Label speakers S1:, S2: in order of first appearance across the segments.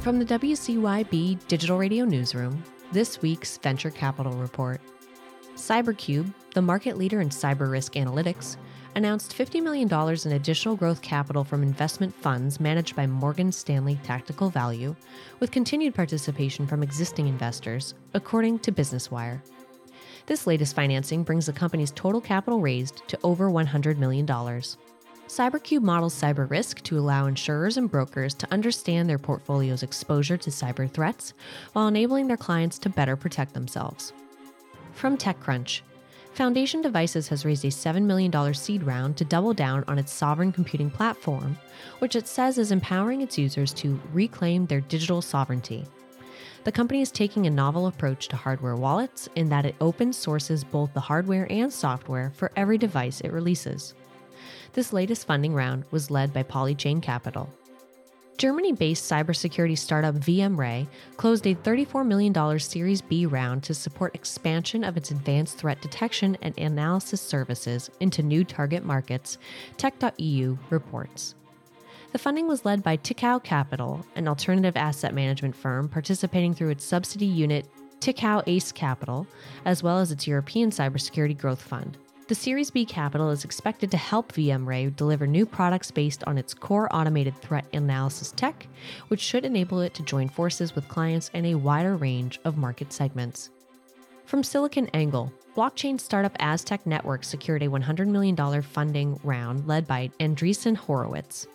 S1: From the WCYB Digital Radio Newsroom, this week's Venture Capital Report. Cybercube, the market leader in cyber risk analytics, announced $50 million in additional growth capital from investment funds managed by Morgan Stanley Tactical Value, with continued participation from existing investors, according to Business Wire. This latest financing brings the company's total capital raised to over $100 million. Cybercube models cyber risk to allow insurers and brokers to understand their portfolio's exposure to cyber threats while enabling their clients to better protect themselves. From TechCrunch, Foundation Devices has raised a $7 million seed round to double down on its sovereign computing platform, which it says is empowering its users to reclaim their digital sovereignty. The company is taking a novel approach to hardware wallets in that it open sources both the hardware and software for every device it releases. This latest funding round was led by Polychain Capital. Germany based cybersecurity startup VMray closed a $34 million Series B round to support expansion of its advanced threat detection and analysis services into new target markets, Tech.eu reports. The funding was led by Tikehau Capital, an alternative asset management firm participating through its subsidy unit Tikehau Ace Capital, as well as its European Cybersecurity Growth Fund. The Series B capital is expected to help VMRay deliver new products based on its core automated threat analysis tech, which should enable it to join forces with clients in a wider range of market segments. From SiliconANGLE, blockchain startup Aztec Network secured a $100 million funding round led by Andreessen Horowitz.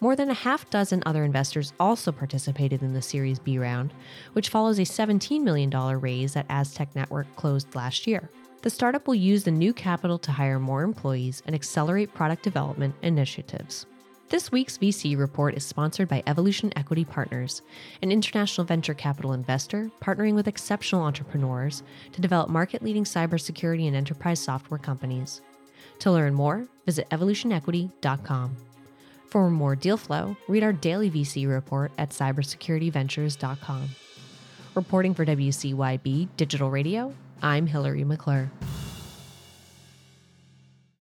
S1: More than a half dozen other investors also participated in the Series B round, which follows a $17 million raise that Aztec Network closed last year. The startup will use the new capital to hire more employees and accelerate product development initiatives. This week's VC report is sponsored by Evolution Equity Partners, an international venture capital investor partnering with exceptional entrepreneurs to develop market leading cybersecurity and enterprise software companies. To learn more, visit evolutionequity.com. For more deal flow, read our daily VC report at cybersecurityventures.com. Reporting for WCYB Digital Radio, I'm Hillary McClure.